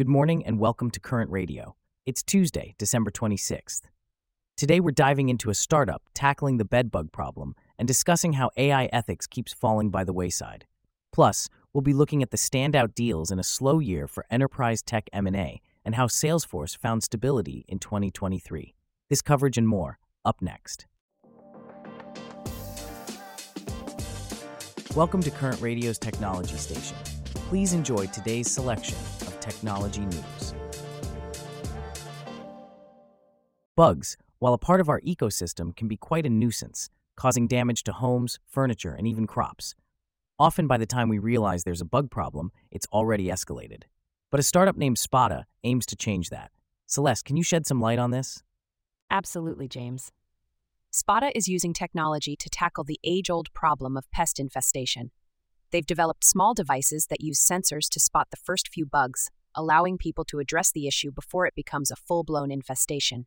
Good morning and welcome to Current Radio. It's Tuesday, December 26th. Today we're diving into a startup tackling the bedbug problem and discussing how AI ethics keeps falling by the wayside. Plus, we'll be looking at the standout deals in a slow year for enterprise tech M&A and how Salesforce found stability in 2023. This coverage and more up next. Welcome to Current Radio's Technology Station. Please enjoy today's selection technology news. Bugs, while a part of our ecosystem, can be quite a nuisance, causing damage to homes, furniture, and even crops. Often, by the time we realize there's a bug problem, it's already escalated. But a startup named Spotta aims to change that. Celeste, can you shed some light on this? Absolutely, James. Spotta is using technology to tackle the age old problem of pest infestation. They've developed small devices that use sensors to spot the first few bugs, allowing people to address the issue before it becomes a full blown infestation.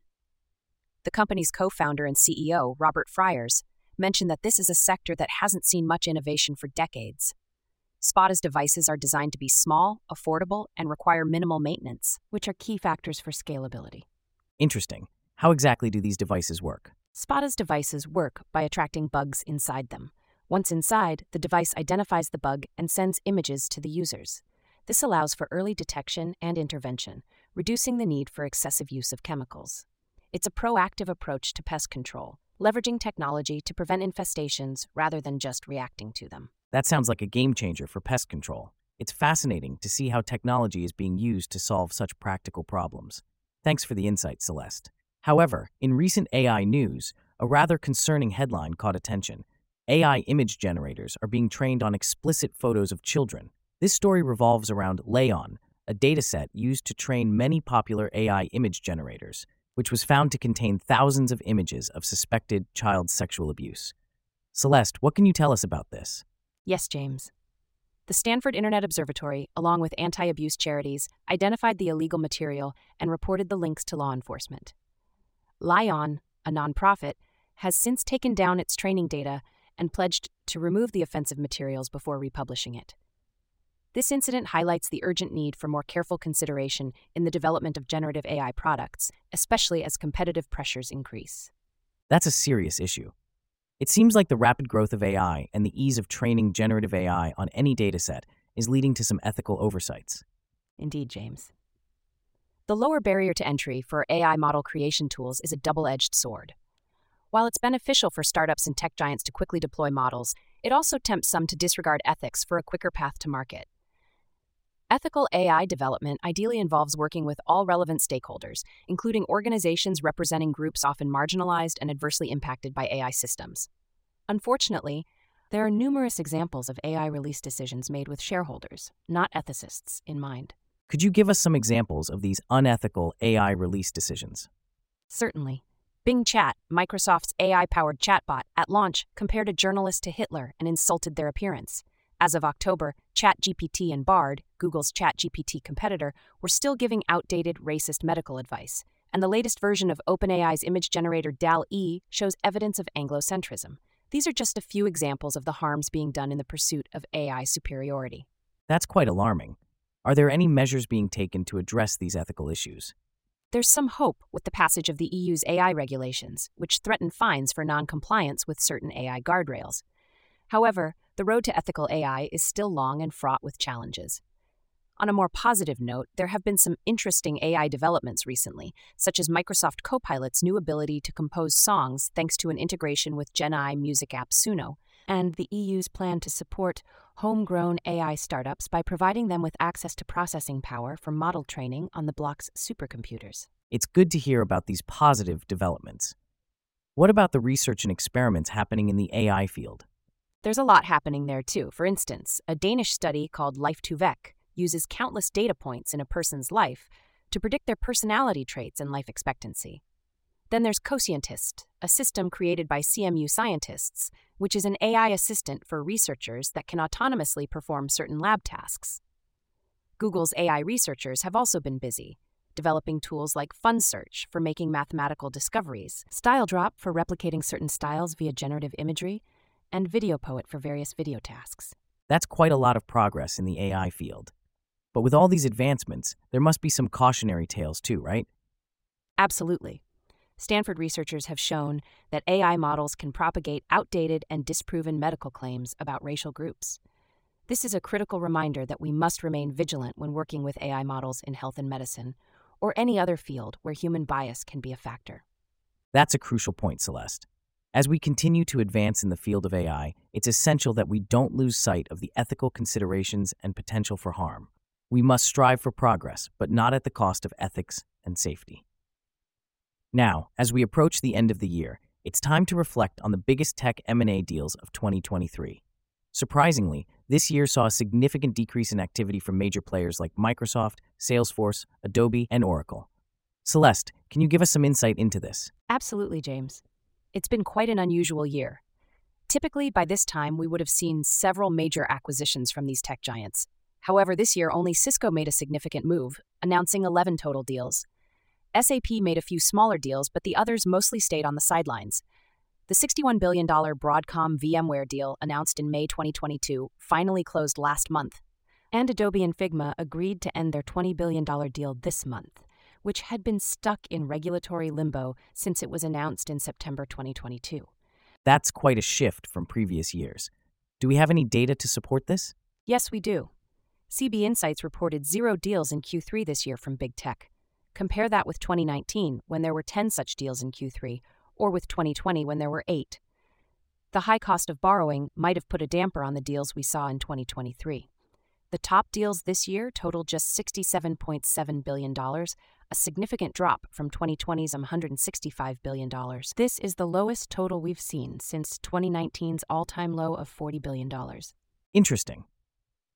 The company's co founder and CEO, Robert Fryers, mentioned that this is a sector that hasn't seen much innovation for decades. Spotta's devices are designed to be small, affordable, and require minimal maintenance, which are key factors for scalability. Interesting. How exactly do these devices work? Spotta's devices work by attracting bugs inside them. Once inside, the device identifies the bug and sends images to the users. This allows for early detection and intervention, reducing the need for excessive use of chemicals. It's a proactive approach to pest control, leveraging technology to prevent infestations rather than just reacting to them. That sounds like a game changer for pest control. It's fascinating to see how technology is being used to solve such practical problems. Thanks for the insight, Celeste. However, in recent AI news, a rather concerning headline caught attention. AI image generators are being trained on explicit photos of children. This story revolves around LAION, a dataset used to train many popular AI image generators, which was found to contain thousands of images of suspected child sexual abuse. Celeste, what can you tell us about this? Yes, James. The Stanford Internet Observatory, along with anti abuse charities, identified the illegal material and reported the links to law enforcement. LAION, a nonprofit, has since taken down its training data and pledged to remove the offensive materials before republishing it. This incident highlights the urgent need for more careful consideration in the development of generative AI products, especially as competitive pressures increase. That's a serious issue. It seems like the rapid growth of AI and the ease of training generative AI on any dataset is leading to some ethical oversights. Indeed, James. The lower barrier to entry for AI model creation tools is a double edged sword. While it's beneficial for startups and tech giants to quickly deploy models, it also tempts some to disregard ethics for a quicker path to market. Ethical AI development ideally involves working with all relevant stakeholders, including organizations representing groups often marginalized and adversely impacted by AI systems. Unfortunately, there are numerous examples of AI release decisions made with shareholders, not ethicists, in mind. Could you give us some examples of these unethical AI release decisions? Certainly. Bing Chat, Microsoft's AI powered chatbot, at launch compared a journalist to Hitler and insulted their appearance. As of October, ChatGPT and Bard, Google's ChatGPT competitor, were still giving outdated, racist medical advice. And the latest version of OpenAI's image generator DAL E shows evidence of Anglocentrism. These are just a few examples of the harms being done in the pursuit of AI superiority. That's quite alarming. Are there any measures being taken to address these ethical issues? There's some hope with the passage of the EU's AI regulations, which threaten fines for noncompliance with certain AI guardrails. However, the road to ethical AI is still long and fraught with challenges. On a more positive note, there have been some interesting AI developments recently, such as Microsoft Copilot's new ability to compose songs thanks to an integration with GenAI music app Suno, and the EU's plan to support homegrown AI startups by providing them with access to processing power for model training on the bloc's supercomputers. It's good to hear about these positive developments. What about the research and experiments happening in the AI field? There's a lot happening there too. For instance, a Danish study called life2vec uses countless data points in a person's life to predict their personality traits and life expectancy. Then there's Coscientist, a system created by CMU scientists, which is an AI assistant for researchers that can autonomously perform certain lab tasks. Google's AI researchers have also been busy, developing tools like FunSearch for making mathematical discoveries, StyleDrop for replicating certain styles via generative imagery, and VideoPoet for various video tasks. That's quite a lot of progress in the AI field. But with all these advancements, there must be some cautionary tales too, right? Absolutely. Stanford researchers have shown that AI models can propagate outdated and disproven medical claims about racial groups. This is a critical reminder that we must remain vigilant when working with AI models in health and medicine, or any other field where human bias can be a factor. That's a crucial point, Celeste. As we continue to advance in the field of AI, it's essential that we don't lose sight of the ethical considerations and potential for harm. We must strive for progress, but not at the cost of ethics and safety. Now, as we approach the end of the year, it's time to reflect on the biggest tech M&A deals of 2023. Surprisingly, this year saw a significant decrease in activity from major players like Microsoft, Salesforce, Adobe, and Oracle. Celeste, can you give us some insight into this? Absolutely, James. It's been quite an unusual year. Typically, by this time, we would have seen several major acquisitions from these tech giants. However, this year, only Cisco made a significant move, announcing 11 total deals. SAP made a few smaller deals, but the others mostly stayed on the sidelines. The $61 billion Broadcom VMware deal announced in May 2022 finally closed last month, and Adobe and Figma agreed to end their $20 billion deal this month, which had been stuck in regulatory limbo since it was announced in September 2022. That's quite a shift from previous years. Do we have any data to support this? Yes, we do. CB Insights reported zero deals in Q3 this year from big tech. Compare that with 2019, when there were 10 such deals in Q3, or with 2020 when there were eight. The high cost of borrowing might have put a damper on the deals we saw in 2023. The top deals this year totaled just $67.7 billion, a significant drop from 2020's $165 billion. This is the lowest total we've seen since 2019's all-time low of $40 billion. Interesting.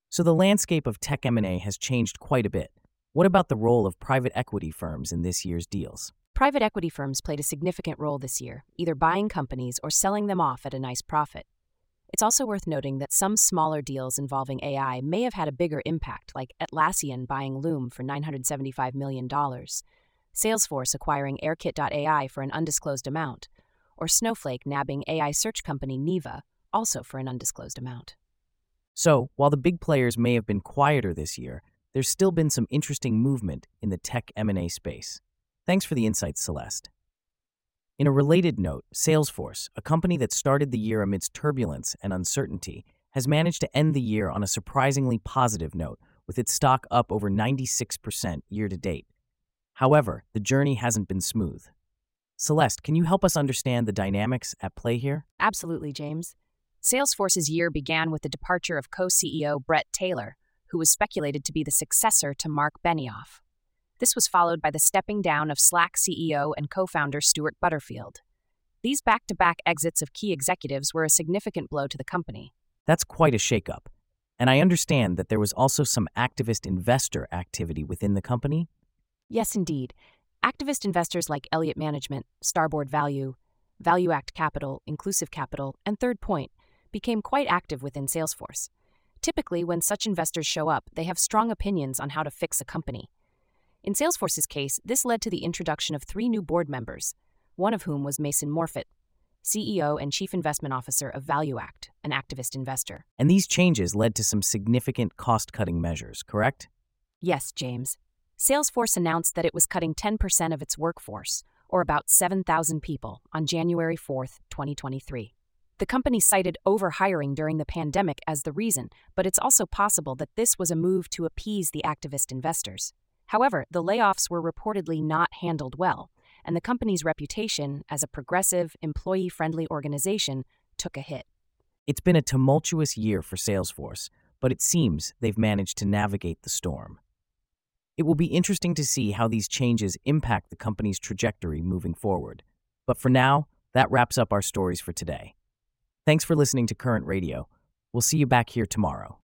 So the landscape of tech M&A has changed quite a bit. What about the role of private equity firms in this year's deals? Private equity firms played a significant role this year, either buying companies or selling them off at a nice profit. It's also worth noting that some smaller deals involving AI may have had a bigger impact, like Atlassian buying Loom for $975 million, Salesforce acquiring AirKit.ai for an undisclosed amount, or Snowflake nabbing AI search company Neeva, also for an undisclosed amount. So, while the big players may have been quieter this year, there's still been some interesting movement in the tech M&A space. Thanks for the insights, Celeste. In a related note, Salesforce, a company that started the year amidst turbulence and uncertainty, has managed to end the year on a surprisingly positive note, with its stock up over 96% year to date. However, the journey hasn't been smooth. Celeste, can you help us understand the dynamics at play here? Absolutely, James. Salesforce's year began with the departure of co CEO Bret Taylor, who was speculated to be the successor to Mark Benioff. This was followed by the stepping down of Slack CEO and co founder Stuart Butterfield. These back to back exits of key executives were a significant blow to the company. That's quite a shakeup. And I understand that there was also some activist investor activity within the company? Yes, indeed. Activist investors like Elliott Management, Starboard Value, ValueAct Capital, Inclusive Capital, and Third Point became quite active within Salesforce. Typically, when such investors show up, they have strong opinions on how to fix a company. In Salesforce's case, this led to the introduction of three new board members, one of whom was Mason Morfitt, CEO and Chief Investment Officer of ValueAct, an activist investor. And these changes led to some significant cost cutting measures, correct? Yes, James. Salesforce announced that it was cutting 10% of its workforce, or about 7,000 people, on January 4, 2023. The company cited overhiring during the pandemic as the reason, but it's also possible that this was a move to appease the activist investors. However, the layoffs were reportedly not handled well, and the company's reputation as a progressive, employee friendly organization took a hit. It's been a tumultuous year for Salesforce, but it seems they've managed to navigate the storm. It will be interesting to see how these changes impact the company's trajectory moving forward. But for now, that wraps up our stories for today. Thanks for listening to Current Radio. We'll see you back here tomorrow.